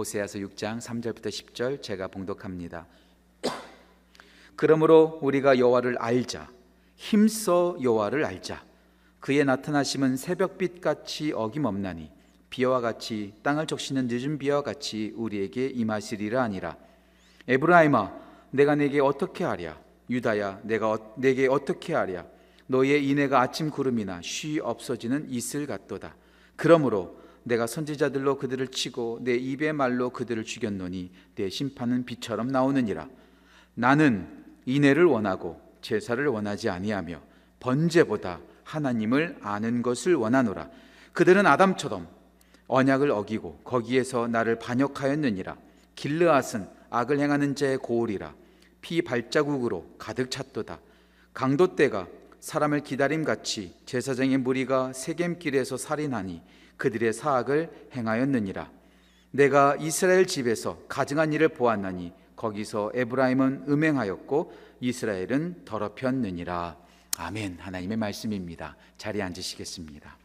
호세아서 6장 3절부터 10절 제가 봉독합니다. 그러므로 우리가 여호와를 알자. 힘써 여호와를 알자. 그의 나타나심은 새벽빛 같이 어김없나니 비와 같이 땅을 적시는 늦은 비와 같이 우리에게 임하시리라 아니라. 에브라임아 내가 내게 어떻게 하랴? 유다야 내가 어, 내게 어떻게 하랴? 너의 인애가 아침 구름이나 쉬 없어지는 이슬 같도다. 그러므로 내가 선지자들로 그들을 치고 내 입의 말로 그들을 죽였노니 내 심판은 비처럼 나오느니라. 나는 인애를 원하고 제사를 원하지 아니하며 번제보다 하나님을 아는 것을 원하노라. 그들은 아담처럼 언약을 어기고 거기에서 나를 반역하였느니라. 길르앗은 악을 행하는 자의 고울이라. 피 발자국으로 가득 찼도다. 강도 때가 사람을 기다림 같이 제사장의 무리가 세겜길에서 살인하니 그들의 사악을 행하였느니라 내가 이스라엘 집에서 가증한 일을 보았나니 거기서 에브라임은 음행하였고 이스라엘은 더럽혔느니라 아멘 하나님의 말씀입니다 자리에 앉으시겠습니다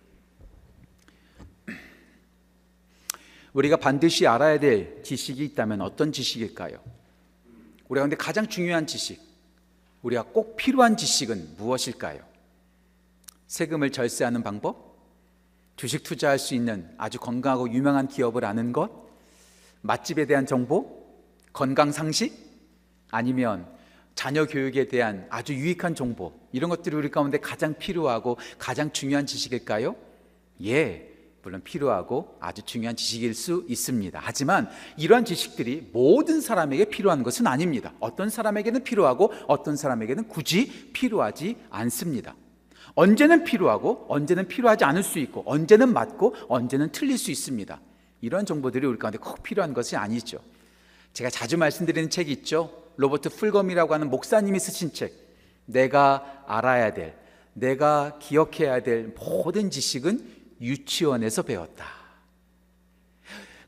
우리가 반드시 알아야 될 지식이 있다면 어떤 지식일까요? 우리 가운데 가장 중요한 지식, 우리가 꼭 필요한 지식은 무엇일까요? 세금을 절세하는 방법? 주식 투자할 수 있는 아주 건강하고 유명한 기업을 아는 것? 맛집에 대한 정보? 건강 상식? 아니면 자녀 교육에 대한 아주 유익한 정보? 이런 것들이 우리 가운데 가장 필요하고 가장 중요한 지식일까요? 예, 물론 필요하고 아주 중요한 지식일 수 있습니다. 하지만 이러한 지식들이 모든 사람에게 필요한 것은 아닙니다. 어떤 사람에게는 필요하고 어떤 사람에게는 굳이 필요하지 않습니다. 언제는 필요하고 언제는 필요하지 않을 수 있고 언제는 맞고 언제는 틀릴 수 있습니다. 이런 정보들이 우리 가운데 꼭 필요한 것이 아니죠. 제가 자주 말씀드리는 책이 있죠. 로버트 풀검이라고 하는 목사님이 쓰신 책. 내가 알아야 될, 내가 기억해야 될 모든 지식은 유치원에서 배웠다.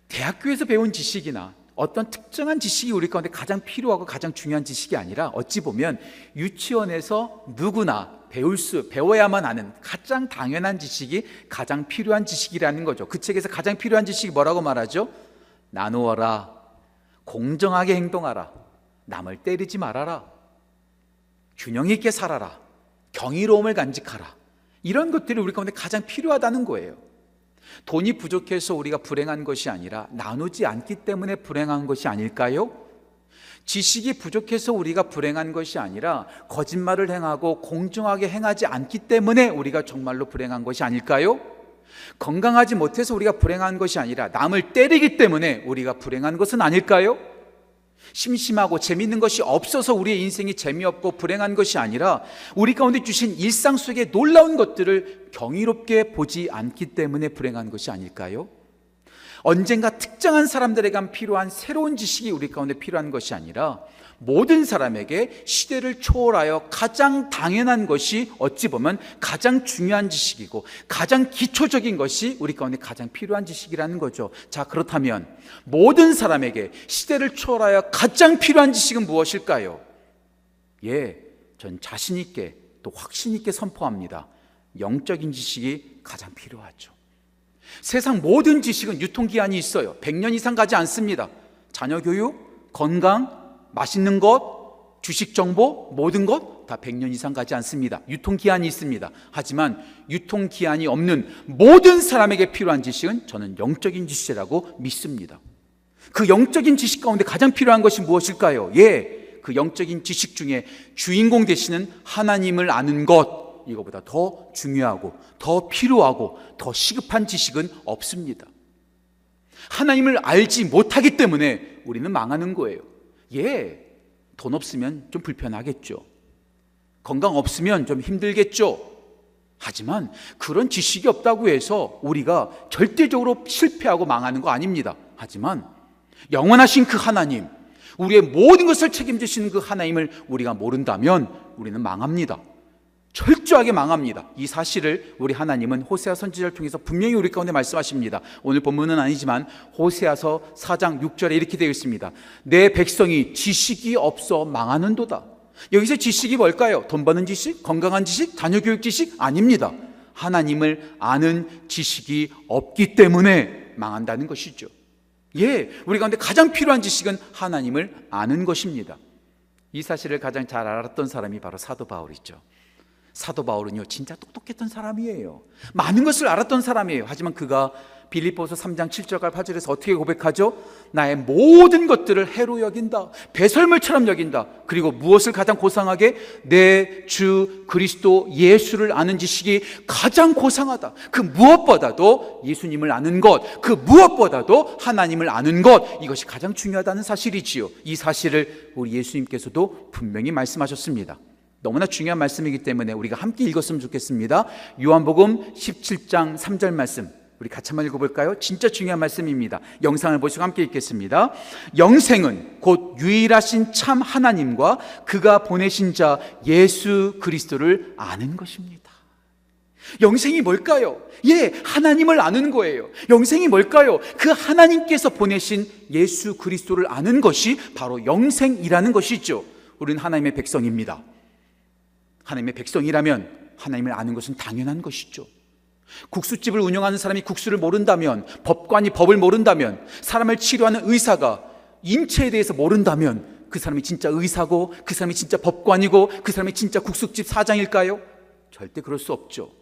대학교에서 배운 지식이나 어떤 특정한 지식이 우리 가운데 가장 필요하고 가장 중요한 지식이 아니라 어찌 보면 유치원에서 누구나 배울 수 배워야만 하는 가장 당연한 지식이 가장 필요한 지식이라는 거죠. 그 책에서 가장 필요한 지식이 뭐라고 말하죠? 나누어라. 공정하게 행동하라. 남을 때리지 말아라. 균형 있게 살아라. 경이로움을 간직하라. 이런 것들이 우리 가운데 가장 필요하다는 거예요. 돈이 부족해서 우리가 불행한 것이 아니라 나누지 않기 때문에 불행한 것이 아닐까요? 지식이 부족해서 우리가 불행한 것이 아니라 거짓말을 행하고 공정하게 행하지 않기 때문에 우리가 정말로 불행한 것이 아닐까요? 건강하지 못해서 우리가 불행한 것이 아니라 남을 때리기 때문에 우리가 불행한 것은 아닐까요? 심심하고 재밌는 것이 없어서 우리의 인생이 재미없고 불행한 것이 아니라 우리 가운데 주신 일상 속에 놀라운 것들을 경이롭게 보지 않기 때문에 불행한 것이 아닐까요? 언젠가 특정한 사람들에게 필요한 새로운 지식이 우리 가운데 필요한 것이 아니라 모든 사람에게 시대를 초월하여 가장 당연한 것이 어찌 보면 가장 중요한 지식이고 가장 기초적인 것이 우리 가운데 가장 필요한 지식이라는 거죠. 자, 그렇다면 모든 사람에게 시대를 초월하여 가장 필요한 지식은 무엇일까요? 예, 전 자신 있게 또 확신 있게 선포합니다. 영적인 지식이 가장 필요하죠. 세상 모든 지식은 유통기한이 있어요. 100년 이상 가지 않습니다. 자녀 교육, 건강, 맛있는 것, 주식 정보, 모든 것 다 100년 이상 가지 않습니다. 유통기한이 있습니다. 하지만 유통기한이 없는 모든 사람에게 필요한 지식은 저는 영적인 지식이라고 믿습니다. 그 영적인 지식 가운데 가장 필요한 것이 무엇일까요? 예, 그 영적인 지식 중에 주인공 되시는 하나님을 아는 것, 이거보다 더 중요하고 더 필요하고 더 시급한 지식은 없습니다. 하나님을 알지 못하기 때문에 우리는 망하는 거예요. 예, 돈 없으면 좀 불편하겠죠. 건강 없으면 좀 힘들겠죠. 하지만 그런 지식이 없다고 해서 우리가 절대적으로 실패하고 망하는 거 아닙니다. 하지만 영원하신 그 하나님, 우리의 모든 것을 책임지시는 그 하나님을 우리가 모른다면 우리는 망합니다. 철저하게 망합니다. 이 사실을 우리 하나님은 호세아 선지자를 통해서 분명히 우리 가운데 말씀하십니다. 오늘 본문은 아니지만 호세아서 4장 6절에 이렇게 되어 있습니다. 내 백성이 지식이 없어 망하는도다. 여기서 지식이 뭘까요? 돈 버는 지식, 건강한 지식, 자녀 교육 지식 아닙니다. 하나님을 아는 지식이 없기 때문에 망한다는 것이죠. 예, 우리 가운데 가장 필요한 지식은 하나님을 아는 것입니다. 이 사실을 가장 잘 알았던 사람이 바로 사도 바울이죠. 사도 바울은요, 진짜 똑똑했던 사람이에요. 많은 것을 알았던 사람이에요. 하지만 그가 빌립보서 3장 7절과 8절에서 어떻게 고백하죠? 나의 모든 것들을 해로 여긴다. 배설물처럼 여긴다. 그리고 무엇을 가장 고상하게 내 주 그리스도 예수를 아는 지식이 가장 고상하다. 그 무엇보다도 예수님을 아는 것, 그 무엇보다도 하나님을 아는 것, 이것이 가장 중요하다는 사실이지요. 이 사실을 우리 예수님께서도 분명히 말씀하셨습니다. 너무나 중요한 말씀이기 때문에 우리가 함께 읽었으면 좋겠습니다. 요한복음 17장 3절 말씀. 우리 같이 한번 읽어볼까요? 진짜 중요한 말씀입니다. 영상을 보시고 함께 읽겠습니다. 영생은 곧 유일하신 참 하나님과 그가 보내신 자 예수 그리스도를 아는 것입니다. 영생이 뭘까요? 예, 하나님을 아는 거예요. 영생이 뭘까요? 그 하나님께서 보내신 예수 그리스도를 아는 것이 바로 영생이라는 것이죠. 우리는 하나님의 백성입니다. 하나님의 백성이라면 하나님을 아는 것은 당연한 것이죠. 국수집을 운영하는 사람이 국수를 모른다면, 법관이 법을 모른다면, 사람을 치료하는 의사가 임체에 대해서 모른다면, 그 사람이 진짜 의사고, 그 사람이 진짜 법관이고, 그 사람이 진짜 국수집 사장일까요? 절대 그럴 수 없죠.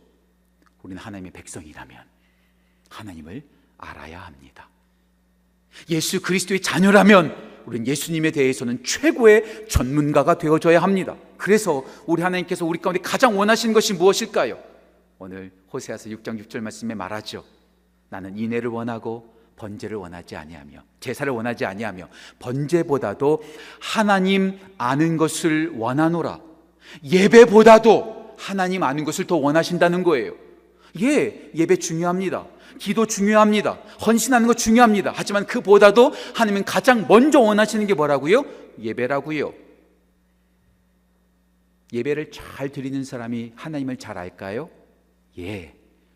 우리는 하나님의 백성이라면, 하나님을 알아야 합니다. 예수 그리스도의 자녀라면, 우리는 예수님에 대해서는 최고의 전문가가 되어줘야 합니다. 그래서 우리 하나님께서 우리 가운데 가장 원하시는 것이 무엇일까요? 오늘 호세아서 6장 6절 말씀에 말하죠. 나는 인애를 원하고 번제를 원하지 아니하며 제사를 원하지 아니하며 번제보다도 하나님 아는 것을 원하노라. 예배보다도 하나님 아는 것을 더 원하신다는 거예요. 예, 예배 중요합니다. 기도 중요합니다. 헌신하는 거 중요합니다. 하지만 그보다도 하나님은 가장 먼저 원하시는 게 뭐라고요? 예배라고요. 예배를 잘 드리는 사람이 하나님을 잘 알까요? 예,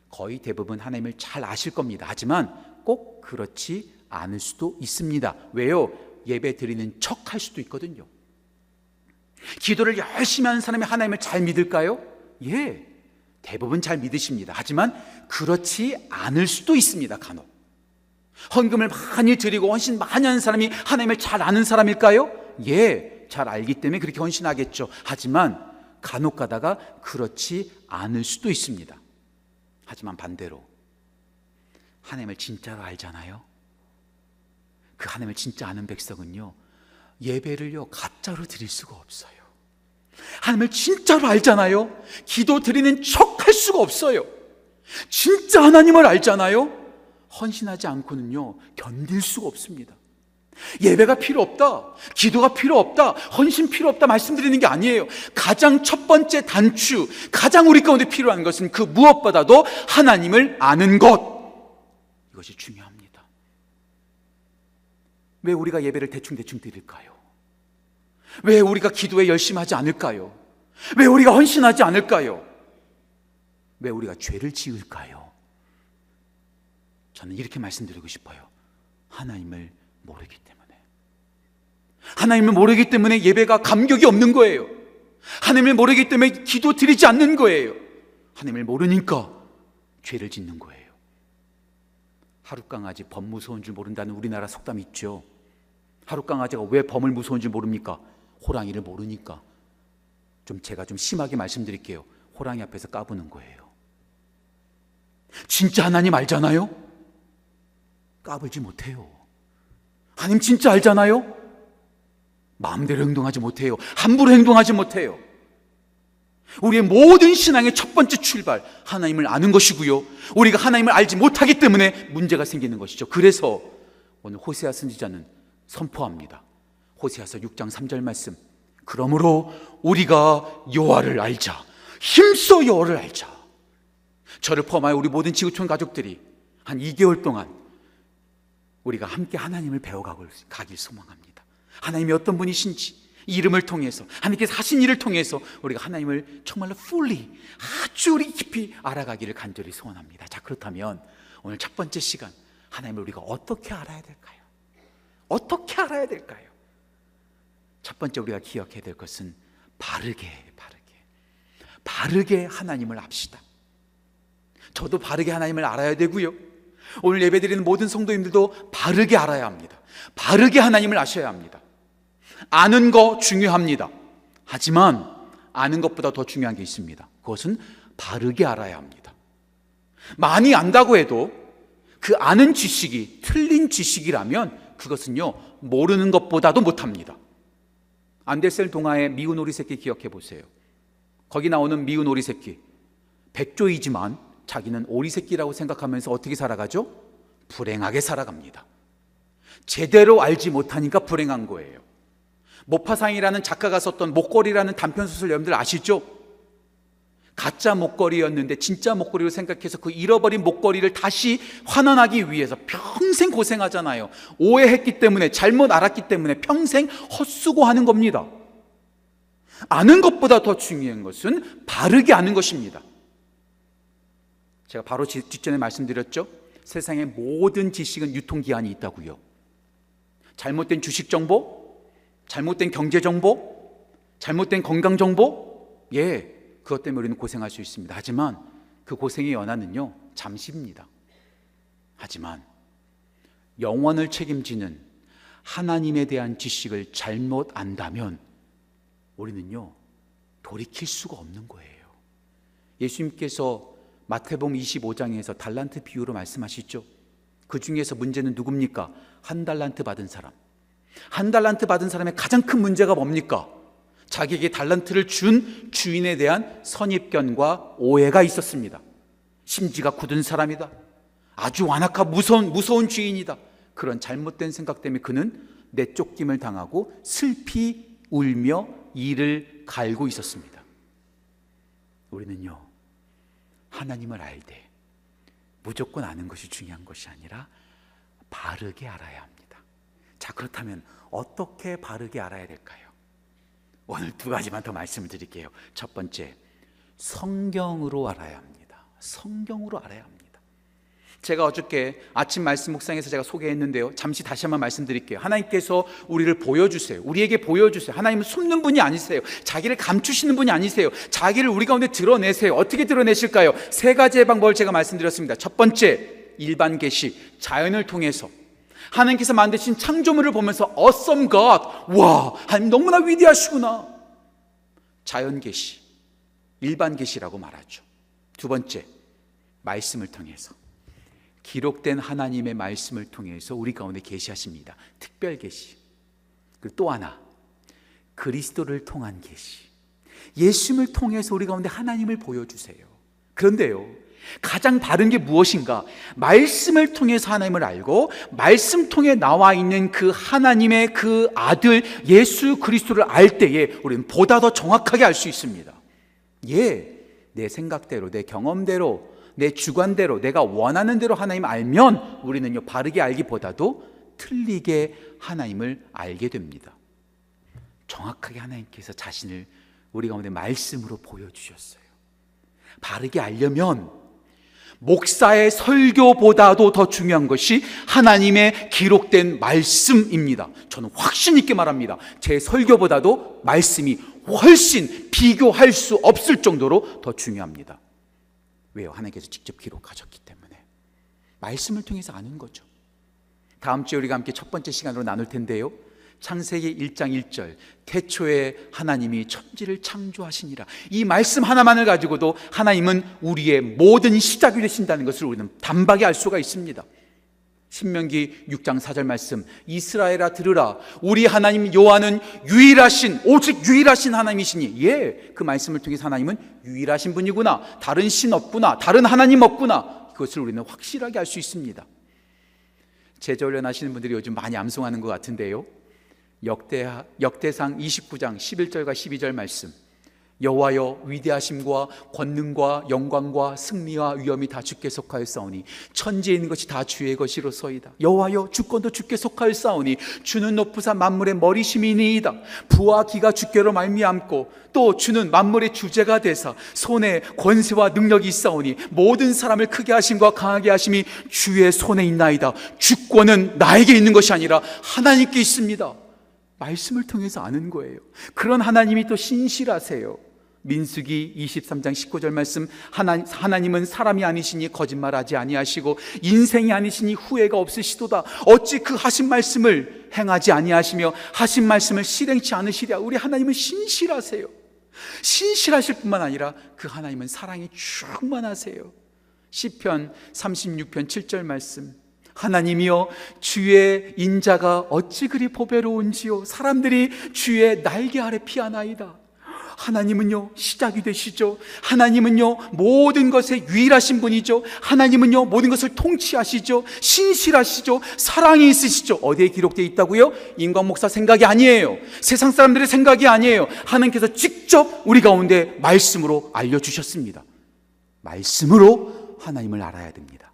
거의 대부분 하나님을 잘 아실 겁니다. 하지만 꼭 그렇지 않을 수도 있습니다. 왜요? 예배 드리는 척 할 수도 있거든요. 기도를 열심히 하는 사람이 하나님을 잘 믿을까요? 예, 대부분 잘 믿으십니다. 하지만 그렇지 않을 수도 있습니다. 간혹. 헌금을 많이 드리고 헌신 많이 하는 사람이 하나님을 잘 아는 사람일까요? 예, 잘 알기 때문에 그렇게 헌신하겠죠. 하지만 간혹 가다가 그렇지 않을 수도 있습니다. 하지만 반대로 하나님을 진짜로 알잖아요. 그 하나님을 진짜 아는 백성은요. 예배를요 가짜로 드릴 수가 없어요. 하나님을 진짜로 알잖아요. 기도 드리는 척 할 수가 없어요. 진짜 하나님을 알잖아요. 헌신하지 않고는요 견딜 수가 없습니다. 예배가 필요 없다. 기도가 필요 없다. 헌신 필요 없다. 말씀드리는 게 아니에요. 가장 첫 번째 단추, 가장 우리 가운데 필요한 것은 그 무엇보다도 하나님을 아는 것. 이것이 중요합니다. 왜 우리가 예배를 대충대충 드릴까요? 왜 우리가 기도에 열심히 하지 않을까요? 왜 우리가 헌신하지 않을까요? 왜 우리가 죄를 지을까요? 저는 이렇게 말씀드리고 싶어요. 하나님을 모르기 때문에. 하나님을 모르기 때문에 예배가 감격이 없는 거예요. 하나님을 모르기 때문에 기도 드리지 않는 거예요. 하나님을 모르니까 죄를 짓는 거예요. 하룻강아지 범 무서운 줄 모른다는 우리나라 속담 있죠. 하룻강아지가 왜 범을 무서운 줄 모릅니까? 호랑이를 모르니까. 좀 제가 좀 심하게 말씀드릴게요. 호랑이 앞에서 까부는 거예요. 진짜 하나님 알잖아요? 까불지 못해요. 하나님 진짜 알잖아요? 마음대로 행동하지 못해요. 함부로 행동하지 못해요. 우리의 모든 신앙의 첫 번째 출발, 하나님을 아는 것이고요. 우리가 하나님을 알지 못하기 때문에 문제가 생기는 것이죠. 그래서 오늘 호세아 선지자는 선포합니다. 호세아서 6장 3절 말씀. 그러므로 우리가 여호와를 알자. 힘써 여호와를 알자. 저를 포함하여 우리 모든 지구촌 가족들이 한 2개월 동안 우리가 함께 하나님을 배워가길 소망합니다. 하나님이 어떤 분이신지 이름을 통해서 하나님께서 하신 일을 통해서 우리가 하나님을 정말로 fully 아주 우리 깊이 알아가기를 간절히 소원합니다. 자 그렇다면 오늘 첫 번째 시간 하나님을 우리가 어떻게 알아야 될까요? 어떻게 알아야 될까요? 첫 번째 우리가 기억해야 될 것은 바르게 바르게 바르게 하나님을 압시다. 저도 바르게 하나님을 알아야 되고요. 오늘 예배드리는 모든 성도님들도 바르게 알아야 합니다. 바르게 하나님을 아셔야 합니다. 아는 거 중요합니다. 하지만 아는 것보다 더 중요한 게 있습니다. 그것은 바르게 알아야 합니다. 많이 안다고 해도 그 아는 지식이 틀린 지식이라면 그것은요, 모르는 것보다도 못합니다. 안데셀 동화의 미운 오리 새끼 기억해 보세요. 거기 나오는 미운 오리 새끼. 백조이지만 자기는 오리 새끼라고 생각하면서 어떻게 살아가죠? 불행하게 살아갑니다. 제대로 알지 못하니까 불행한 거예요. 모파상이라는 작가가 썼던 목걸이라는 단편 소설 여러분들 아시죠? 가짜 목걸이였는데 진짜 목걸이로 생각해서 그 잃어버린 목걸이를 다시 환원하기 위해서 평생 고생하잖아요. 오해했기 때문에 잘못 알았기 때문에 평생 헛수고하는 겁니다. 아는 것보다 더 중요한 것은 바르게 아는 것입니다. 제가 바로 뒷전에 말씀드렸죠. 세상의 모든 지식은 유통기한이 있다고요. 잘못된 주식 정보, 잘못된 경제 정보, 잘못된 건강 정보, 예, 그것 때문에 우리는 고생할 수 있습니다. 하지만 그 고생의 연한은요, 잠시입니다. 하지만 영원을 책임지는 하나님에 대한 지식을 잘못 안다면 우리는요, 돌이킬 수가 없는 거예요. 예수님께서 마태복음 25장에서 달란트 비유로 말씀하시죠. 그 중에서 문제는 누굽니까? 한 달란트 받은 사람. 한 달란트 받은 사람의 가장 큰 문제가 뭡니까? 자기에게 달란트를 준 주인에 대한 선입견과 오해가 있었습니다. 심지가 굳은 사람이다. 아주 완악한 무서운, 무서운 주인이다. 그런 잘못된 생각 때문에 그는 내쫓김을 당하고 슬피 울며 이를 갈고 있었습니다. 우리는요, 하나님을 알되 무조건 아는 것이 중요한 것이 아니라 바르게 알아야 합니다. 자, 그렇다면 어떻게 바르게 알아야 될까요? 오늘 두 가지만 더 말씀을 드릴게요. 첫 번째, 성경으로 알아야 합니다. 성경으로 알아야 합니다. 제가 어저께 아침 말씀 묵상에서 제가 소개했는데요. 잠시 다시 한번 말씀드릴게요. 하나님께서 우리를 보여주세요. 우리에게 보여주세요. 하나님은 숨는 분이 아니세요. 자기를 감추시는 분이 아니세요. 자기를 우리 가운데 드러내세요. 어떻게 드러내실까요? 세 가지의 방법을 제가 말씀드렸습니다. 첫 번째, 일반 계시, 자연을 통해서. 하나님께서 만드신 창조물을 보면서 awesome God, 와, 하나님 너무나 위대하시구나. 자연 계시, 일반 계시라고 말하죠. 두 번째, 말씀을 통해서. 기록된 하나님의 말씀을 통해서 우리 가운데 계시하십니다. 특별 계시. 그리고 또 하나 그리스도를 통한 계시. 예수님을 통해서 우리 가운데 하나님을 보여주세요. 그런데요. 가장 바른 게 무엇인가? 말씀을 통해서 하나님을 알고 말씀 통해 나와 있는 그 하나님의 그 아들 예수 그리스도를 알 때에 우리는 보다 더 정확하게 알 수 있습니다. 예, 내 생각대로, 내 경험대로 내 주관대로 내가 원하는 대로 하나님 알면 우리는요 바르게 알기보다도 틀리게 하나님을 알게 됩니다. 정확하게 하나님께서 자신을 우리 가운데 말씀으로 보여주셨어요. 바르게 알려면 목사의 설교보다도 더 중요한 것이 하나님의 기록된 말씀입니다. 저는 확신 있게 말합니다. 제 설교보다도 말씀이 훨씬 비교할 수 없을 정도로 더 중요합니다. 왜요? 하나님께서 직접 기록하셨기 때문에. 말씀을 통해서 아는 거죠. 다음 주에 우리가 함께 첫 번째 시간으로 나눌 텐데요. 창세기 1장 1절 태초에 하나님이 천지를 창조하시니라 이 말씀 하나만을 가지고도 하나님은 우리의 모든 시작이 되신다는 것을 우리는 단박에 알 수가 있습니다 신명기 6장 4절 말씀 이스라엘아 들으라. 우리 하나님 여호와는 유일하신 오직 유일하신 하나님이시니 예 그 말씀을 통해서 하나님은 유일하신 분이구나. 다른 신 없구나. 다른 하나님 없구나. 그것을 우리는 확실하게 알 수 있습니다. 제자훈련 하시는 분들이 요즘 많이 암송하는 것 같은데요. 역대, 역대상 29장 11절과 12절 말씀 여호와여 위대하심과 권능과 영광과 승리와 위엄이 다 주께 속하였사오니 천지에 있는 것이 다 주의 것이로소이다. 여호와여 주권도 주께 속하였사오니 주는 높으사 만물의 머리심이니이다. 부와 기가 주께로 말미암고 또 주는 만물의 주제가 되사 손에 권세와 능력이 있사오니 모든 사람을 크게 하심과 강하게 하심이 주의 손에 있나이다. 주권은 나에게 있는 것이 아니라 하나님께 있습니다. 말씀을 통해서 아는 거예요. 그런 하나님이 또 신실하세요 민수기 23장 19절 말씀 하나, 하나님은 사람이 아니시니 거짓말하지 아니하시고 인생이 아니시니 후회가 없으시도다. 어찌 그 하신 말씀을 행하지 아니하시며 하신 말씀을 실행치 않으시랴? 우리 하나님은 신실하세요. 신실하실 뿐만 아니라 그 하나님은 사랑이 충만하세요. 시편 36편 7절 말씀 하나님이여 주의 인자가 어찌 그리 보배로운지요? 사람들이 주의 날개 아래 피하나이다 하나님은요 시작이 되시죠. 하나님은요 모든 것에 유일하신 분이죠. 하나님은요 모든 것을 통치하시죠. 신실하시죠. 사랑이 있으시죠. 어디에 기록되어 있다고요? 인간 목사 생각이 아니에요. 세상 사람들의 생각이 아니에요. 하나님께서 직접 우리 가운데 말씀으로 알려주셨습니다. 말씀으로 하나님을 알아야 됩니다.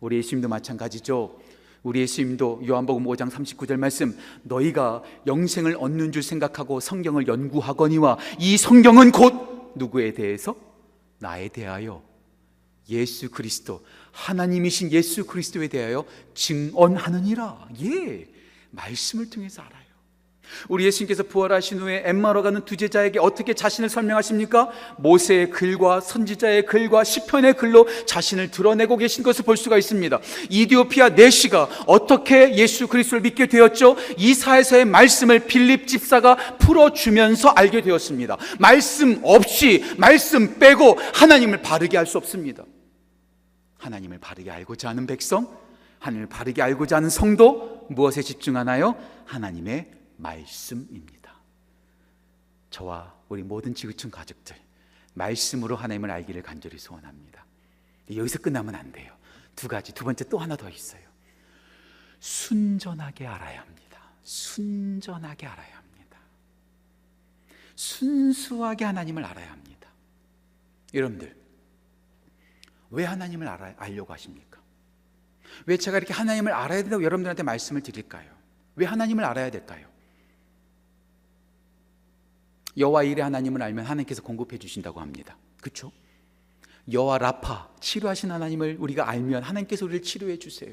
우리 예수님도 마찬가지죠 우리 예수님도 요한복음 5장 39절 말씀 너희가 영생을 얻는 줄 생각하고 성경을 연구하거니와 이 성경은 곧 누구에 대해서 나에 대하여 예수 그리스도 하나님이신 예수 그리스도에 대하여 증언하느니라. 예. 말씀을 통해서 알아요. 우리 예수님께서 부활하신 후에 엠마로 가는 두 제자에게 어떻게 자신을 설명하십니까? 모세의 글과 선지자의 글과 시편의 글로 자신을 드러내고 계신 것을 볼 수가 있습니다. 이디오피아 내시가 어떻게 예수 그리스도를 믿게 되었죠? 이사에서의 말씀을 빌립 집사가 풀어주면서 알게 되었습니다. 말씀 없이 말씀 빼고 하나님을 바르게 할수 없습니다. 하나님을 바르게 알고자 하는 백성, 하나님을 바르게 알고자 하는 성도 무엇에 집중하나요? 하나님의 말씀입니다. 저와 우리 모든 지구촌 가족들 말씀으로 하나님을 알기를 간절히 소원합니다. 여기서 끝나면 안 돼요. 두 가지. 두 번째 또 하나 더 있어요. 순전하게 알아야 합니다. 순전하게 알아야 합니다. 순수하게 하나님을 알아야 합니다. 여러분들 왜 하나님을 알아, 알려고 하십니까? 왜 제가 이렇게 하나님을 알아야 된다고 여러분들한테 말씀을 드릴까요? 왜 하나님을 알아야 될까요? 여호와 일의 하나님을 알면 하나님께서 공급해 주신다고 합니다. 그렇죠? 여호와 라파 치료하신 하나님을 우리가 알면 하나님께서 우리를 치료해 주세요.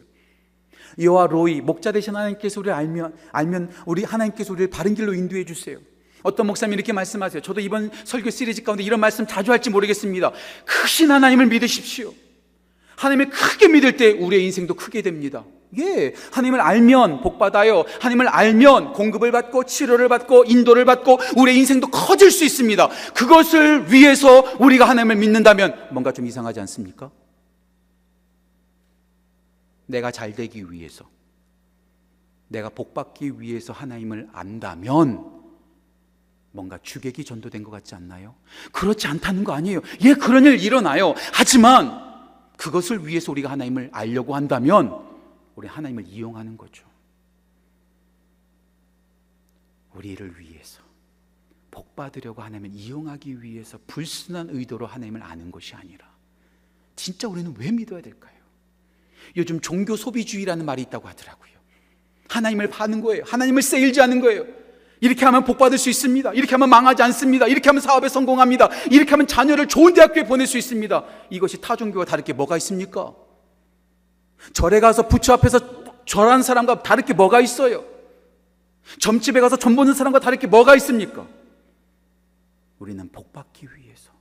여호와 로이 목자 되신 하나님께서 우리를 알면 알면 우리 하나님께서 우리를 바른 길로 인도해 주세요. 어떤 목사님 이렇게 말씀하세요. 저도 이번 설교 시리즈 가운데 이런 말씀 자주 할지 모르겠습니다. 크신 하나님을 믿으십시오. 하나님을 크게 믿을 때 우리의 인생도 크게 됩니다. 예, 하나님을 알면 복 받아요. 하나님을 알면 공급을 받고 치료를 받고 인도를 받고 우리의 인생도 커질 수 있습니다. 그것을 위해서 우리가 하나님을 믿는다면 뭔가 좀 이상하지 않습니까? 내가 잘 되기 위해서 내가 복 받기 위해서 하나님을 안다면 뭔가 주객이 전도된 것 같지 않나요? 그렇지 않다는 거 아니에요. 예, 그런 일 일어나요. 하지만 그것을 위해서 우리가 하나님을 알려고 한다면 우리 하나님을 이용하는 거죠. 우리를 위해서 복 받으려고 하나님을 이용하기 위해서 불순한 의도로 하나님을 아는 것이 아니라 진짜 우리는 왜 믿어야 될까요? 요즘 종교 소비주의라는 말이 있다고 하더라고요. 하나님을 파는 거예요. 하나님을 세일즈하는 거예요. 이렇게 하면 복 받을 수 있습니다. 이렇게 하면 망하지 않습니다. 이렇게 하면 사업에 성공합니다. 이렇게 하면 자녀를 좋은 대학교에 보낼 수 있습니다. 이것이 타 종교와 다를 게 뭐가 있습니까? 절에 가서 부처 앞에서 절하는 사람과 다를 게 뭐가 있어요? 점집에 가서 점 보는 사람과 다를 게 뭐가 있습니까? 우리는 복 받기 위해서,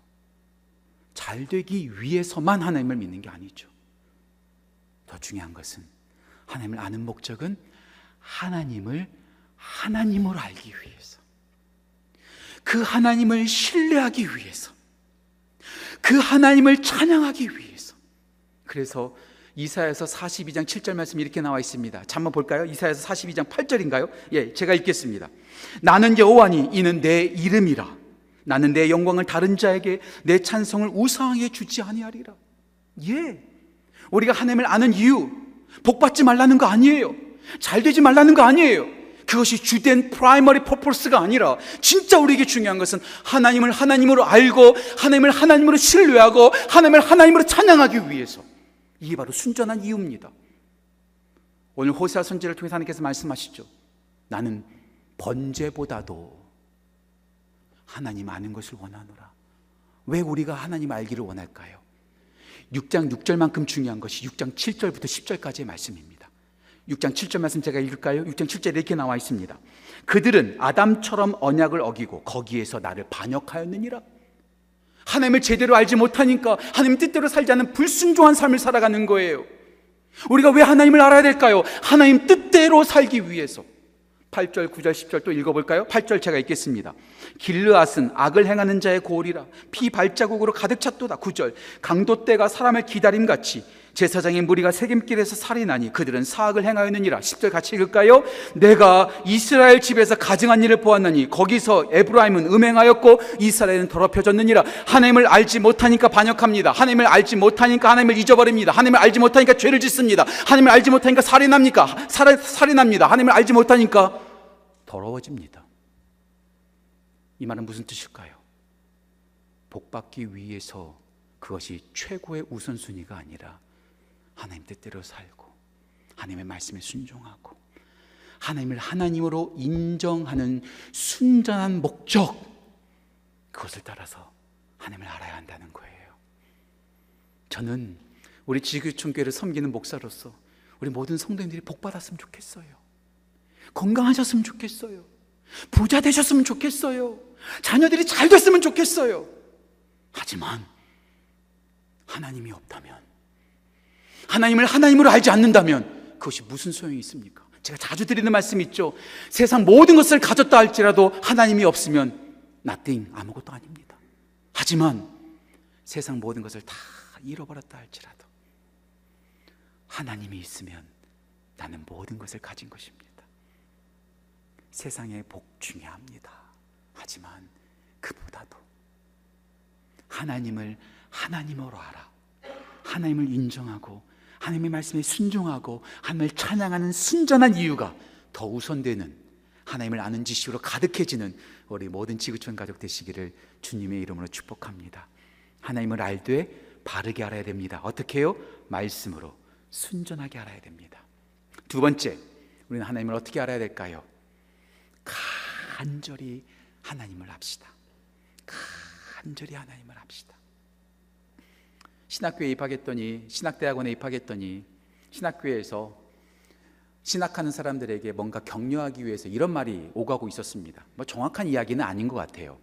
잘 되기 위해서만 하나님을 믿는 게 아니죠. 더 중요한 것은 하나님을 아는 목적은 하나님을 하나님으로 알기 위해서, 그 하나님을 신뢰하기 위해서, 그 하나님을 찬양하기 위해서. 그래서 이사야서 42장 7절 말씀 이렇게 나와 있습니다. 자, 한번 볼까요? 이사야서 42장 8절인가요? 예, 제가 읽겠습니다. 나는 여호와니 이는 내 이름이라. 나는 내 영광을 다른 자에게 내 찬성을 우상하게 주지 아니하리라. 예. 우리가 하나님을 아는 이유 복 받지 말라는 거 아니에요. 잘 되지 말라는 거 아니에요. 그것이 주된 primary purpose가 아니라 진짜 우리에게 중요한 것은 하나님을 하나님으로 알고 하나님을 하나님으로 신뢰하고 하나님을 하나님으로 찬양하기 위해서 이게 바로 순전한 이유입니다. 오늘 호세아 선지를 통해서 하나님께서 말씀하시죠. 나는 번제보다도 하나님 아는 것을 원하노라. 왜 우리가 하나님 알기를 원할까요? 6장 6절만큼 중요한 것이 6장 7절부터 10절까지의 말씀입니다. 6장 7절 말씀 제가 읽을까요? 6장 7절에 이렇게 나와 있습니다. 그들은 아담처럼 언약을 어기고 거기에서 나를 반역하였느니라. 하나님을 제대로 알지 못하니까 하나님 뜻대로 살지 않는 불순종한 삶을 살아가는 거예요. 우리가 왜 하나님을 알아야 될까요? 하나님 뜻대로 살기 위해서. 8절, 9절, 10절 또 읽어볼까요? 8절 제가 읽겠습니다. 길르앗은 악을 행하는 자의 고리라 피 발자국으로 가득 찼도다. 9절 강도 때가 사람을 기다림같이 제사장의 무리가 세겜길에서 살인하니 그들은 사악을 행하였느니라. 10절 같이 읽을까요? 내가 이스라엘 집에서 가증한 일을 보았나니 거기서 에브라임은 음행하였고 이스라엘은 더럽혀졌느니라. 하나님을 알지 못하니까 반역합니다. 하나님을 알지 못하니까 하나님을 잊어버립니다. 하나님을 알지 못하니까 죄를 짓습니다. 하나님을 알지 못하니까 살인합니까? 살, 살인합니다. 하나님을 알지 못하니까 더러워집니다. 이 말은 무슨 뜻일까요? 복 받기 위해서 그것이 최고의 우선순위가 아니라 하나님 뜻대로 살고 하나님의 말씀에 순종하고 하나님을 하나님으로 인정하는 순전한 목적 그것을 따라서 하나님을 알아야 한다는 거예요. 저는 우리 지교촌교회를 섬기는 목사로서 우리 모든 성도님들이 복 받았으면 좋겠어요. 건강하셨으면 좋겠어요. 부자 되셨으면 좋겠어요. 자녀들이 잘 됐으면 좋겠어요. 하지만 하나님이 없다면 하나님을 하나님으로 알지 않는다면 그것이 무슨 소용이 있습니까? 제가 자주 드리는 말씀 있죠. 세상 모든 것을 가졌다 할지라도 하나님이 없으면 nothing 아무것도 아닙니다. 하지만 세상 모든 것을 다 잃어버렸다 할지라도 하나님이 있으면 나는 모든 것을 가진 것입니다. 세상의 복 중요합니다. 하지만 그보다도 하나님을 하나님으로 알아. 하나님을 인정하고 하나님의 말씀에 순종하고 하나님을 찬양하는 순전한 이유가 더 우선되는 하나님을 아는 지식으로 가득해지는 우리 모든 지구촌 가족 되시기를 주님의 이름으로 축복합니다. 하나님을 알되 바르게 알아야 됩니다. 어떻게 해요? 말씀으로 순전하게 알아야 됩니다. 두 번째, 우리는 하나님을 어떻게 알아야 될까요? 간절히 하나님을 합시다. 간절히 하나님을 합시다. 신학교에 입학했더니 신학대학원에 입학했더니 신학교에서 신학하는 사람들에게 뭔가 격려하기 위해서 이런 말이 오가고 있었습니다. 뭐 정확한 이야기는 아닌 것 같아요.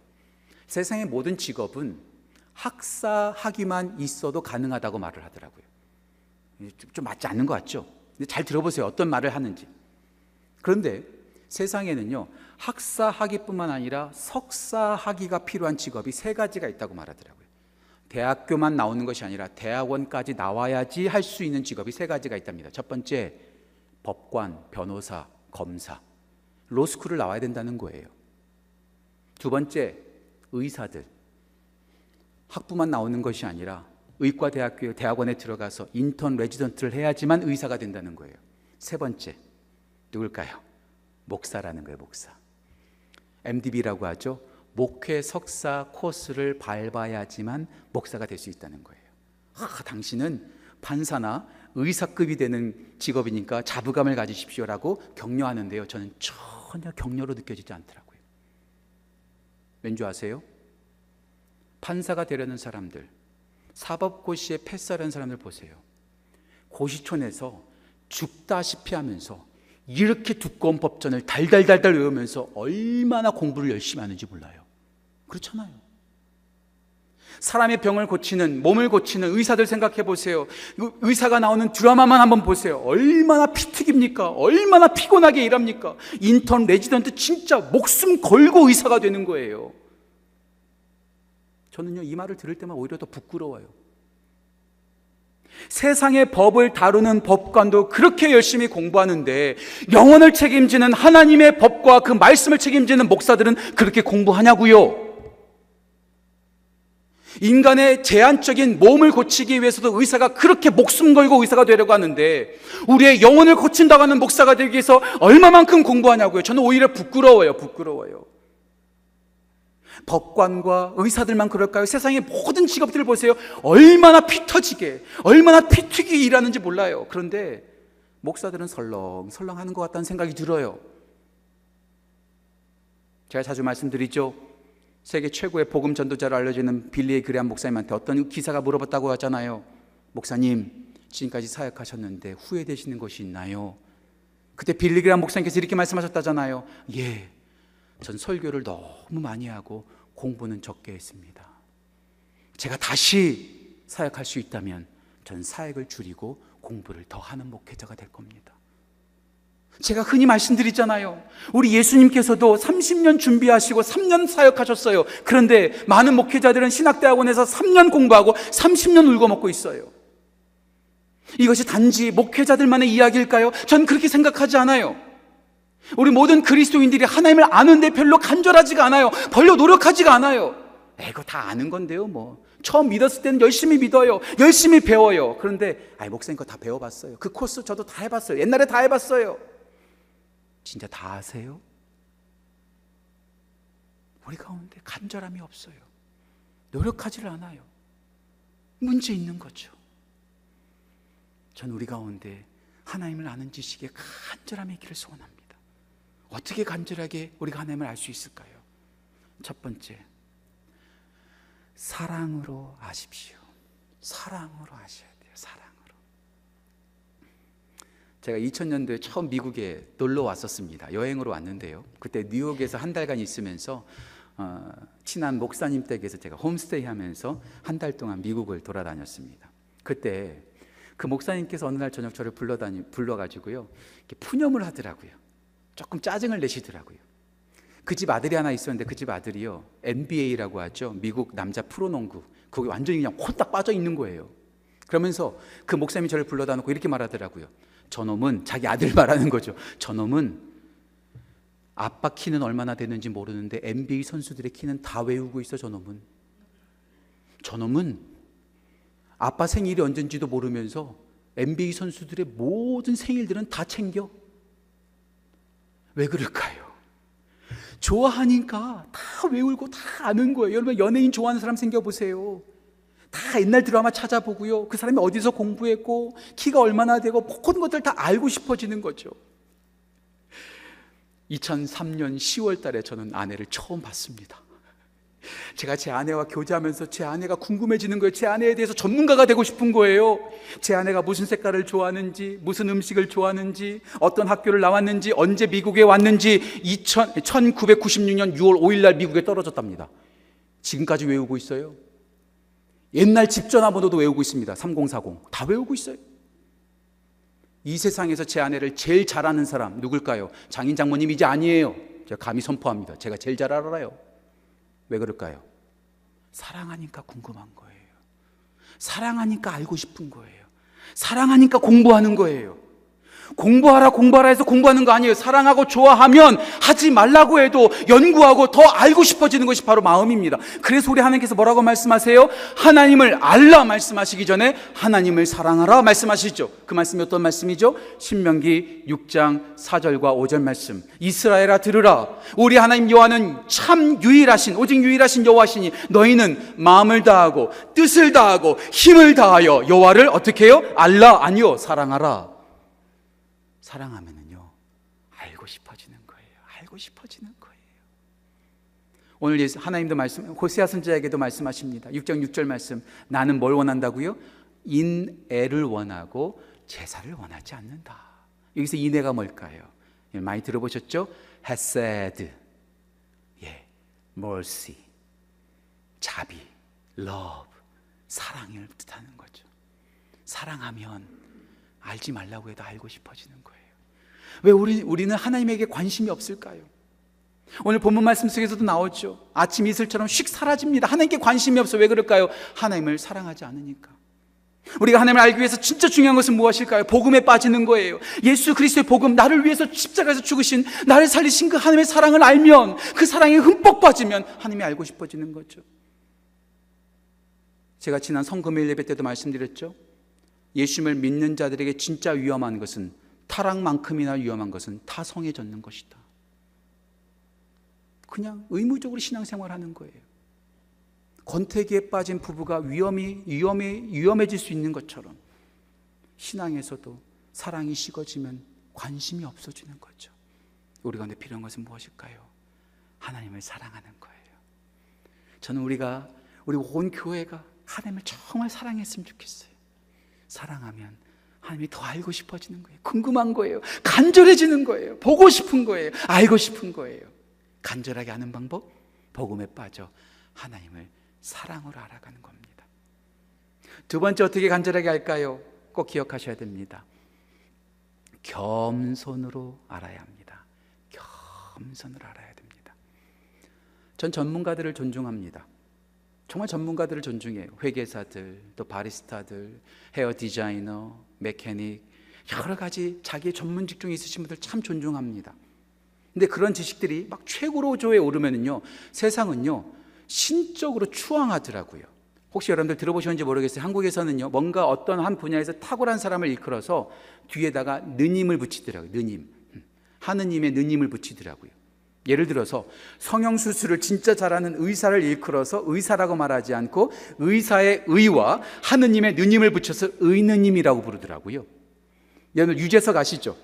세상의 모든 직업은 학사 학위만 있어도 가능하다고 말을 하더라고요. 좀 맞지 않는 것 같죠? 근데 잘 들어보세요. 어떤 말을 하는지. 그런데 세상에는요, 학사 학위뿐만 아니라 석사 학위가 필요한 직업이 세 가지가 있다고 말하더라고요. 대학교만 나오는 것이 아니라 대학원까지 나와야지 할 수 있는 직업이 세 가지가 있답니다. 첫 번째, 법관, 변호사, 검사. 로스쿨을 나와야 된다는 거예요. 두 번째, 의사들. 학부만 나오는 것이 아니라 의과대학교 대학원에 들어가서 인턴 레지던트를 해야지만 의사가 된다는 거예요. 세 번째, 누굴까요? 목사라는 거예요, 목사. MDB라고 하죠. 목회 석사 코스를 밟아야지만 목사가 될 수 있다는 거예요. 아, 당신은 판사나 의사급이 되는 직업이니까 자부감을 가지십시오라고 격려하는데요. 저는 전혀 격려로 느껴지지 않더라고요. 왠지 아세요? 판사가 되려는 사람들, 사법고시에 패스하려는 사람들 보세요. 고시촌에서 죽다시피 하면서 이렇게 두꺼운 법전을 달달달달 외우면서 얼마나 공부를 열심히 하는지 몰라요. 그렇잖아요. 사람의 병을 고치는, 몸을 고치는 의사들 생각해 보세요. 의사가 나오는 드라마만 한번 보세요. 얼마나 피튀깁니까? 얼마나 피곤하게 일합니까? 인턴, 레지던트 진짜 목숨 걸고 의사가 되는 거예요. 저는요, 이 말을 들을 때만 오히려 더 부끄러워요. 세상의 법을 다루는 법관도 그렇게 열심히 공부하는데 영혼을 책임지는 하나님의 법과 그 말씀을 책임지는 목사들은 그렇게 공부하냐고요. 인간의 제한적인 몸을 고치기 위해서도 의사가 그렇게 목숨 걸고 의사가 되려고 하는데 우리의 영혼을 고친다고 하는 목사가 되기 위해서 얼마만큼 공부하냐고요. 저는 오히려 부끄러워요. 부끄러워요. 법관과 의사들만 그럴까요? 세상의 모든 직업들을 보세요. 얼마나 피 터지게, 얼마나 피 튀기 일하는지 몰라요. 그런데 목사들은 설렁설렁 하는 것 같다는 생각이 들어요. 제가 자주 말씀드리죠. 세계 최고의 복음 전도자로 알려지는 빌리의 그레한 목사님한테 어떤 기사가 물어봤다고 하잖아요. 목사님, 지금까지 사역하셨는데 후회되시는 것이 있나요? 그때 빌리 그레한 목사님께서 이렇게 말씀하셨다잖아요. 예. 전 설교를 너무 많이 하고 공부는 적게 했습니다. 제가 다시 사역할 수 있다면 전 사역을 줄이고 공부를 더 하는 목회자가 될 겁니다. 제가 흔히 말씀드리잖아요. 우리 예수님께서도 30년 준비하시고 3년 사역하셨어요. 그런데 많은 목회자들은 신학대학원에서 3년 공부하고 30년 울고 먹고 있어요. 이것이 단지 목회자들만의 이야기일까요? 전 그렇게 생각하지 않아요. 우리 모든 그리스도인들이 하나님을 아는데 별로 간절하지가 않아요. 별로 노력하지가 않아요. 이거 다 아는 건데요, 뭐. 처음 믿었을 때는 열심히 믿어요. 열심히 배워요. 그런데, 아이, 목사님 거 다 배워봤어요. 그 코스 저도 다 해봤어요. 옛날에 다 해봤어요. 진짜 다 아세요? 우리 가운데 간절함이 없어요. 노력하지를 않아요. 문제 있는 거죠. 전 우리 가운데 하나님을 아는 지식에 간절함이 있기를 소원합니다. 어떻게 간절하게 우리가 하나님을 알 수 있을까요? 첫 번째, 사랑으로 아십시오. 사랑으로 아셔야 돼요. 사랑으로. 제가 2000년도에 처음 미국에 놀러 왔었습니다. 여행으로 왔는데요. 그때 뉴욕에서 한 달간 있으면서 어, 친한 목사님 댁에서 제가 홈스테이 하면서 한 달 동안 미국을 돌아다녔습니다. 그때 그 목사님께서 어느 날 저녁 저를 불러다니 불러가지고요 푸념을 하더라고요. 조금 짜증을 내시더라고요. 그 집 아들이 하나 있었는데 그 집 아들이요 NBA라고 하죠 미국 남자 프로농구 거기 완전히 그냥 홀딱 빠져 있는 거예요. 그러면서 그 목사님이 저를 불러다 놓고 이렇게 말하더라고요. 저놈은 자기 아들 말하는 거죠. 저놈은 아빠 키는 얼마나 되는지 모르는데 NBA 선수들의 키는 다 외우고 있어 저놈은. 저놈은 아빠 생일이 언젠지도 모르면서 NBA 선수들의 모든 생일들은 다 챙겨. 왜 그럴까요? 좋아하니까 다 외우고 다 아는 거예요. 여러분 연예인 좋아하는 사람 생겨 보세요. 다 옛날 드라마 찾아보고요. 그 사람이 어디서 공부했고 키가 얼마나 되고 모든 것들 다 알고 싶어지는 거죠. 2003년 10월 달에 저는 아내를 처음 봤습니다. 제가 제 아내와 교제하면서 제 아내가 궁금해지는 거예요. 제 아내에 대해서 전문가가 되고 싶은 거예요. 제 아내가 무슨 색깔을 좋아하는지, 무슨 음식을 좋아하는지, 어떤 학교를 나왔는지, 언제 미국에 왔는지 2000, 1996년 6월 5일 날 미국에 떨어졌답니다. 지금까지 외우고 있어요. 옛날 집 전화 번호도 외우고 있습니다. 3040. 다 외우고 있어요. 이 세상에서 제 아내를 제일 잘 아는 사람 누굴까요? 장인 장모님 이제 아니에요. 제가 감히 선포합니다. 제가 제일 잘 알아요. 왜 그럴까요? 사랑하니까 궁금한 거예요. 사랑하니까 알고 싶은 거예요. 사랑하니까 공부하는 거예요. 공부하라 공부하라 해서 공부하는 거 아니에요. 사랑하고 좋아하면 하지 말라고 해도 연구하고 더 알고 싶어지는 것이 바로 마음입니다. 그래서 우리 하나님께서 뭐라고 말씀하세요? 하나님을 알라 말씀하시기 전에 하나님을 사랑하라 말씀하시죠. 그 말씀이 어떤 말씀이죠? 신명기 6장 4절과 5절 말씀. 이스라엘아 들으라. 우리 하나님 여호와는 참 유일하신 오직 유일하신 여호와시니 너희는 마음을 다하고 뜻을 다하고 힘을 다하여 여호와를 어떻게 해요? 알라 아니요 사랑하라. 사랑하면은요, 알고 싶어지는 거예요. 알고 싶어지는 거예요. 오늘 하나님도 말씀, 호세아 선지자에게도 말씀하십니다. 6장 6절 말씀. 나는 뭘 원한다고요? 인애를 원하고 제사를 원하지 않는다. 여기서 인애가 뭘까요? 예, 많이 들어보셨죠? 헤세드, 예, mercy, 자비, love, 사랑을 뜻하는 거죠. 사랑하면 알지 말라고 해도 알고 싶어지는 거예요. 왜 우리, 우리는 하나님에게 관심이 없을까요? 오늘 본문 말씀 속에서도 나오죠. 아침 이슬처럼 휙 사라집니다. 하나님께 관심이 없어. 왜 그럴까요? 하나님을 사랑하지 않으니까. 우리가 하나님을 알기 위해서 진짜 중요한 것은 무엇일까요? 복음에 빠지는 거예요. 예수 그리스도의 복음, 나를 위해서 십자가에서 죽으신, 나를 살리신 그 하나님의 사랑을 알면, 그 사랑에 흠뻑 빠지면 하나님이 알고 싶어지는 거죠. 제가 지난 성금요일 예배 때도 말씀드렸죠. 예수님을 믿는 자들에게 진짜 위험한 것은 타락만큼이나 위험한 것은 타성에 젖는 것이다. 그냥 의무적으로 신앙생활 하는 거예요. 권태기에 빠진 부부가 위험이, 위험이, 위험해질 수 있는 것처럼 신앙에서도 사랑이 식어지면 관심이 없어지는 거죠. 우리 가운데 필요한 것은 무엇일까요? 하나님을 사랑하는 거예요. 저는 우리가, 우리 온 교회가 하나님을 정말 사랑했으면 좋겠어요. 사랑하면 하나님이 더 알고 싶어지는 거예요. 궁금한 거예요. 간절해지는 거예요. 보고 싶은 거예요. 알고 싶은 거예요. 간절하게 하는 방법? 복음에 빠져 하나님을 사랑으로 알아가는 겁니다. 두 번째 어떻게 간절하게 할까요? 꼭 기억하셔야 됩니다. 겸손으로 알아야 합니다. 겸손으로 알아야 됩니다. 전 전문가들을 존중합니다. 정말 전문가들을 존중해요. 회계사들, 또 바리스타들, 헤어 디자이너, 메케닉, 여러 가지 자기의 전문 직종이 있으신 분들 참 존중합니다. 근데 그런 지식들이 막 최고로조에 오르면은요, 세상은요, 신적으로 추앙하더라고요. 혹시 여러분들 들어보셨는지 모르겠어요. 한국에서는요, 뭔가 어떤 한 분야에서 탁월한 사람을 일컬어서 뒤에다가 느님을 붙이더라고요. 느님. 하느님의 느님을 붙이더라고요. 예를 들어서 성형수술을 진짜 잘하는 의사를 일컬어서 의사라고 말하지 않고 의사의 의와 하느님의 느님을 붙여서 의느님이라고 부르더라고요. 여러분 유재석 아시죠?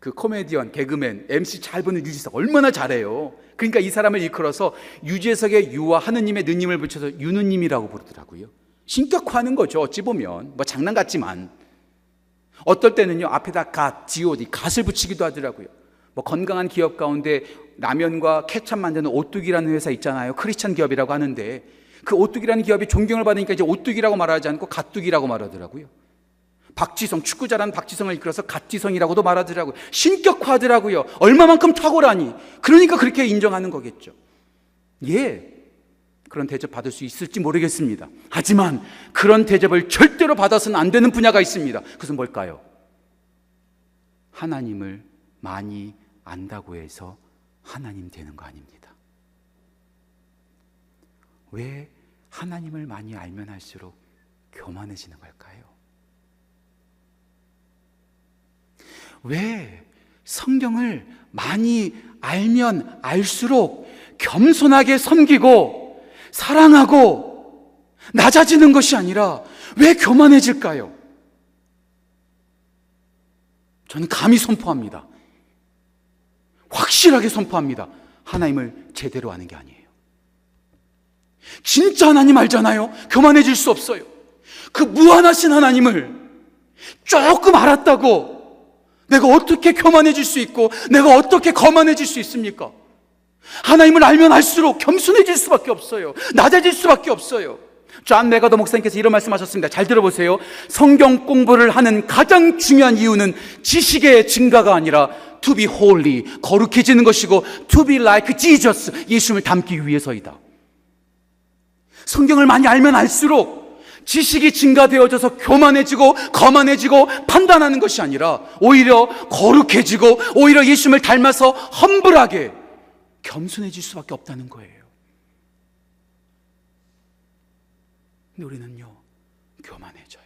그 코미디언, 개그맨, MC 잘 보는 유재석 얼마나 잘해요. 그러니까 이 사람을 일컬어서 유재석의 유와 하느님의 느님을 붙여서 유느님이라고 부르더라고요. 신격화하는 거죠. 어찌 보면 뭐 장난 같지만 어떨 때는요 앞에다 갓, G.O.D, 갓을 붙이기도 하더라고요. 뭐 건강한 기업 가운데 라면과 케찹 만드는 오뚜기라는 회사 있잖아요. 크리스찬 기업이라고 하는데 그 오뚜기라는 기업이 존경을 받으니까 이제 오뚜기라고 말하지 않고 갓뚜기라고 말하더라고요. 박지성 축구 잘하는 박지성을 이끌어서 갓지성이라고도 말하더라고요. 신격화하더라고요. 얼마만큼 탁월하니. 그러니까 그렇게 인정하는 거겠죠. 예. 그런 대접 받을 수 있을지 모르겠습니다. 하지만 그런 대접을 절대로 받아서는 안 되는 분야가 있습니다. 그것은 뭘까요? 하나님을 많이 안다고 해서 하나님 되는 거 아닙니다. 왜 하나님을 많이 알면 할수록 교만해지는 걸까요? 왜 성경을 많이 알면 알수록 겸손하게 섬기고 사랑하고 낮아지는 것이 아니라 왜 교만해질까요? 저는 감히 선포합니다. 확실하게 선포합니다. 하나님을 제대로 아는 게 아니에요. 진짜 하나님 알잖아요. 교만해질 수 없어요. 그 무한하신 하나님을 조금 알았다고 내가 어떻게 교만해질 수 있고 내가 어떻게 거만해질 수 있습니까? 하나님을 알면 알수록 겸손해질 수밖에 없어요. 낮아질 수밖에 없어요. 존 맥아더 목사님께서 이런 말씀하셨습니다. 잘 들어보세요. 성경 공부를 하는 가장 중요한 이유는 지식의 증가가 아니라 to be holy, 거룩해지는 것이고 to be like Jesus, 예수님을 닮기 위해서이다. 성경을 많이 알면 알수록 지식이 증가되어져서 교만해지고 거만해지고 판단하는 것이 아니라 오히려 거룩해지고 오히려 예수님을 닮아서 험불하게 겸손해질 수밖에 없다는 거예요. 근데 우리는요, 교만해져요.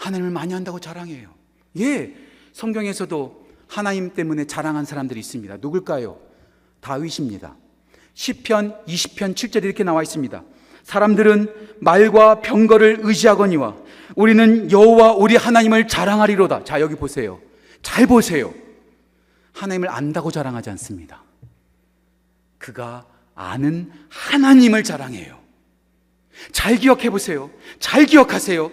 하나님을 많이 한다고 자랑해요. 예, 성경에서도 하나님 때문에 자랑한 사람들이 있습니다. 누굴까요? 다윗입니다. 10편, 20편, 7절 이렇게 나와 있습니다. 사람들은 말과 병거를 의지하거니와 우리는 여호와 우리 하나님을 자랑하리로다. 자, 여기 보세요. 잘 보세요. 하나님을 안다고 자랑하지 않습니다. 그가 아는 하나님을 자랑해요. 잘 기억해 보세요. 잘 기억하세요.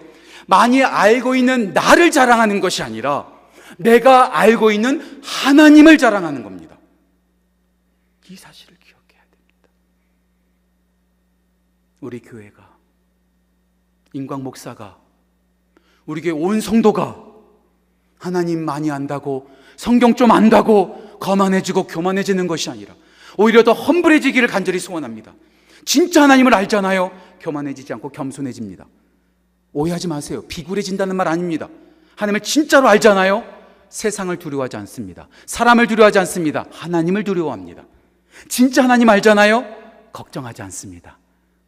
많이 알고 있는 나를 자랑하는 것이 아니라 내가 알고 있는 하나님을 자랑하는 겁니다. 이 사실을 기억해야 됩니다. 우리 교회가 인광 목사가 우리 교회 온 성도가 하나님 많이 안다고 성경 좀 안다고 거만해지고 교만해지는 것이 아니라 오히려 더 험불해지기를 간절히 소원합니다. 진짜 하나님을 알잖아요. 교만해지지 않고 겸손해집니다. 오해하지 마세요. 비굴해진다는 말 아닙니다. 하나님을 진짜로 알잖아요. 세상을 두려워하지 않습니다. 사람을 두려워하지 않습니다. 하나님을 두려워합니다. 진짜 하나님 알잖아요. 걱정하지 않습니다.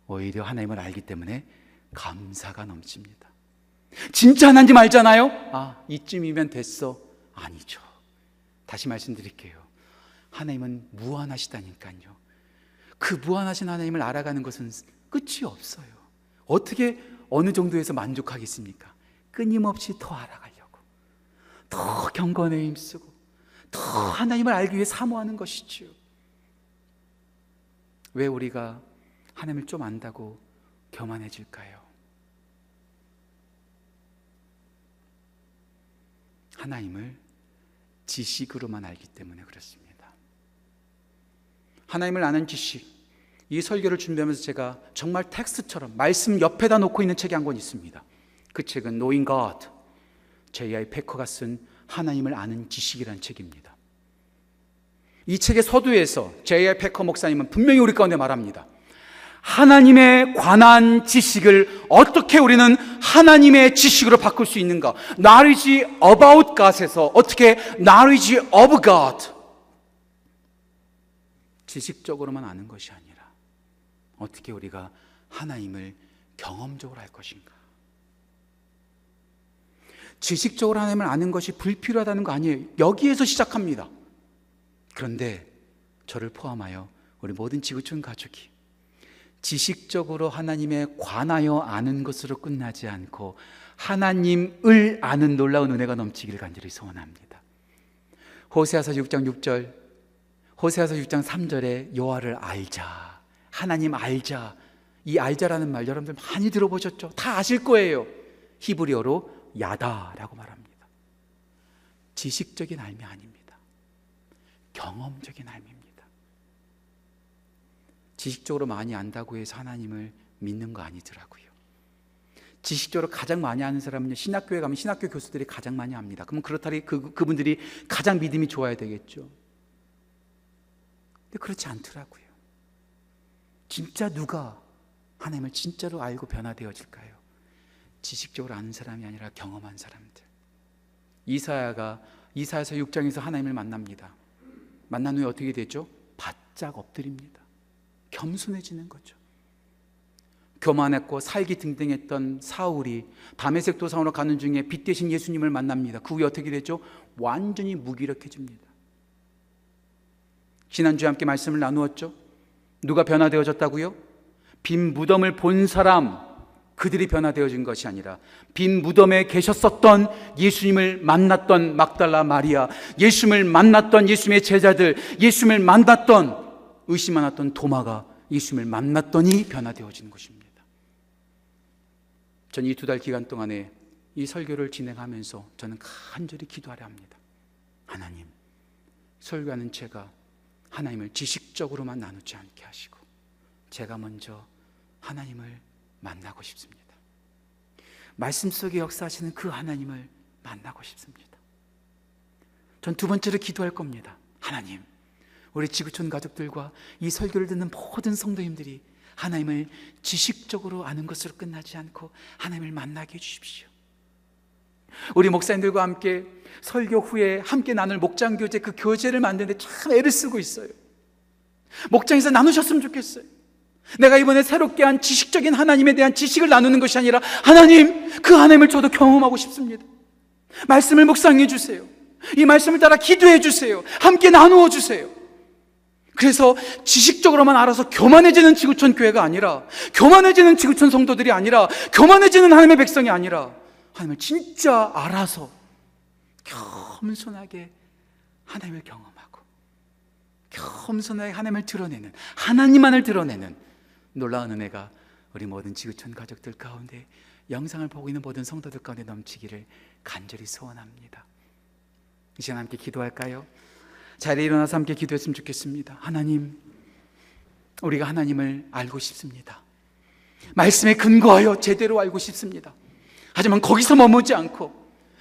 오히려 하나님을 알기 때문에 감사가 넘칩니다. 진짜 하나님 알잖아요. 아, 이쯤이면 됐어. 아니죠. 다시 말씀드릴게요. 하나님은 무한하시다니까요. 그 무한하신 하나님을 알아가는 것은 끝이 없어요. 어떻게 어느 정도에서 만족하겠습니까? 끊임없이 더 알아가려고, 더 경건에 힘쓰고, 더 하나님을 알기 위해 사모하는 것이지요. 왜 우리가 하나님을 좀 안다고 교만해질까요? 하나님을 지식으로만 알기 때문에 그렇습니다. 하나님을 아는 지식, 이 설교를 준비하면서 제가 정말 텍스트처럼 말씀 옆에다 놓고 있는 책이 한 권 있습니다. 그 책은 Knowing God, J.I. 페커가 쓴 하나님을 아는 지식이라는 책입니다. 이 책의 서두에서 J.I. 페커 목사님은 분명히 우리 가운데 말합니다. 하나님에 관한 지식을 어떻게 우리는 하나님의 지식으로 바꿀 수 있는가? Knowledge about God에서 어떻게 knowledge of God? 지식적으로만 아는 것이 아니라 어떻게 우리가 하나님을 경험적으로 알 것인가? 지식적으로 하나님을 아는 것이 불필요하다는 거 아니에요. 여기에서 시작합니다. 그런데 저를 포함하여 우리 모든 지구촌 가족이 지식적으로 하나님에 관하여 아는 것으로 끝나지 않고 하나님을 아는 놀라운 은혜가 넘치기를 간절히 소원합니다. 호세아서 6장 6절, 호세아서 6장 3절에 여호와를 알자. 하나님 알자. 이 알자라는 말 여러분들 많이 들어보셨죠? 다 아실 거예요. 히브리어로 야다라고 말합니다. 지식적인 알미 아닙니다. 경험적인 알미입니다. 지식적으로 많이 안다고 해서 하나님을 믿는 거 아니더라고요. 지식적으로 가장 많이 아는 사람은 신학교에 가면 신학교 교수들이 가장 많이 압니다. 그럼 그렇다니 그, 그분들이 가장 믿음이 좋아야 되겠죠. 근데 그렇지 않더라고요. 진짜 누가 하나님을 진짜로 알고 변화되어질까요? 지식적으로 아는 사람이 아니라 경험한 사람들. 이사야가 이사야서 6장에서 하나님을 만납니다. 만난 후에 어떻게 되죠? 바짝 엎드립니다. 겸손해지는 거죠. 교만했고 살기 등등했던 사울이 담에색 도상으로 가는 중에 빛 대신 예수님을 만납니다. 그 후에 어떻게 되죠? 완전히 무기력해집니다. 지난주에 함께 말씀을 나누었죠. 누가 변화되어졌다고요? 빈 무덤을 본 사람 그들이 변화되어진 것이 아니라 빈 무덤에 계셨었던 예수님을 만났던 막달라 마리아, 예수님을 만났던 예수님의 제자들, 예수님을 만났던 의심 많았던 도마가 예수님을 만났더니 변화되어지는 것입니다. 전 이 두 달 기간 동안에 이 설교를 진행하면서 저는 간절히 기도하려 합니다. 하나님, 설교하는 제가 하나님을 지식적으로만 나누지 않게 하시고 제가 먼저 하나님을 만나고 싶습니다. 말씀 속에 역사하시는 그 하나님을 만나고 싶습니다. 전 두 번째로 기도할 겁니다. 하나님, 우리 지구촌 가족들과 이 설교를 듣는 모든 성도님들이 하나님을 지식적으로 아는 것으로 끝나지 않고 하나님을 만나게 해주십시오. 우리 목사님들과 함께 설교 후에 함께 나눌 목장 교제 그 교제를 만드는데 참 애를 쓰고 있어요. 목장에서 나누셨으면 좋겠어요. 내가 이번에 새롭게 한 지식적인 하나님에 대한 지식을 나누는 것이 아니라 하나님, 그 하나님을 저도 경험하고 싶습니다. 말씀을 묵상해 주세요. 이 말씀을 따라 기도해 주세요. 함께 나누어 주세요. 그래서 지식적으로만 알아서 교만해지는 지구촌 교회가 아니라 교만해지는 지구촌 성도들이 아니라 교만해지는 하나님의 백성이 아니라 하나님을 진짜 알아서 겸손하게 하나님을 경험하고 겸손하게 하나님을 드러내는 하나님만을 드러내는 놀라운 은혜가 우리 모든 지구촌 가족들 가운데 영상을 보고 있는 모든 성도들 가운데 넘치기를 간절히 소원합니다. 이 시간 함께 기도할까요? 자리에 일어나서 함께 기도했으면 좋겠습니다. 하나님, 우리가 하나님을 알고 싶습니다. 말씀에 근거하여 제대로 알고 싶습니다. 하지만 거기서 머무지 않고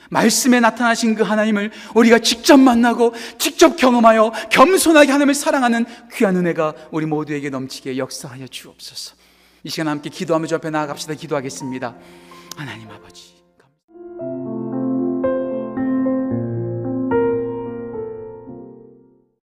말씀에 나타나신 그 하나님을 우리가 직접 만나고 직접 경험하여 겸손하게 하나님을 사랑하는 귀한 은혜가 우리 모두에게 넘치게 역사하여 주옵소서. 이 시간 함께 기도하며 주 앞에 나아갑시다. 기도하겠습니다. 하나님 아버지.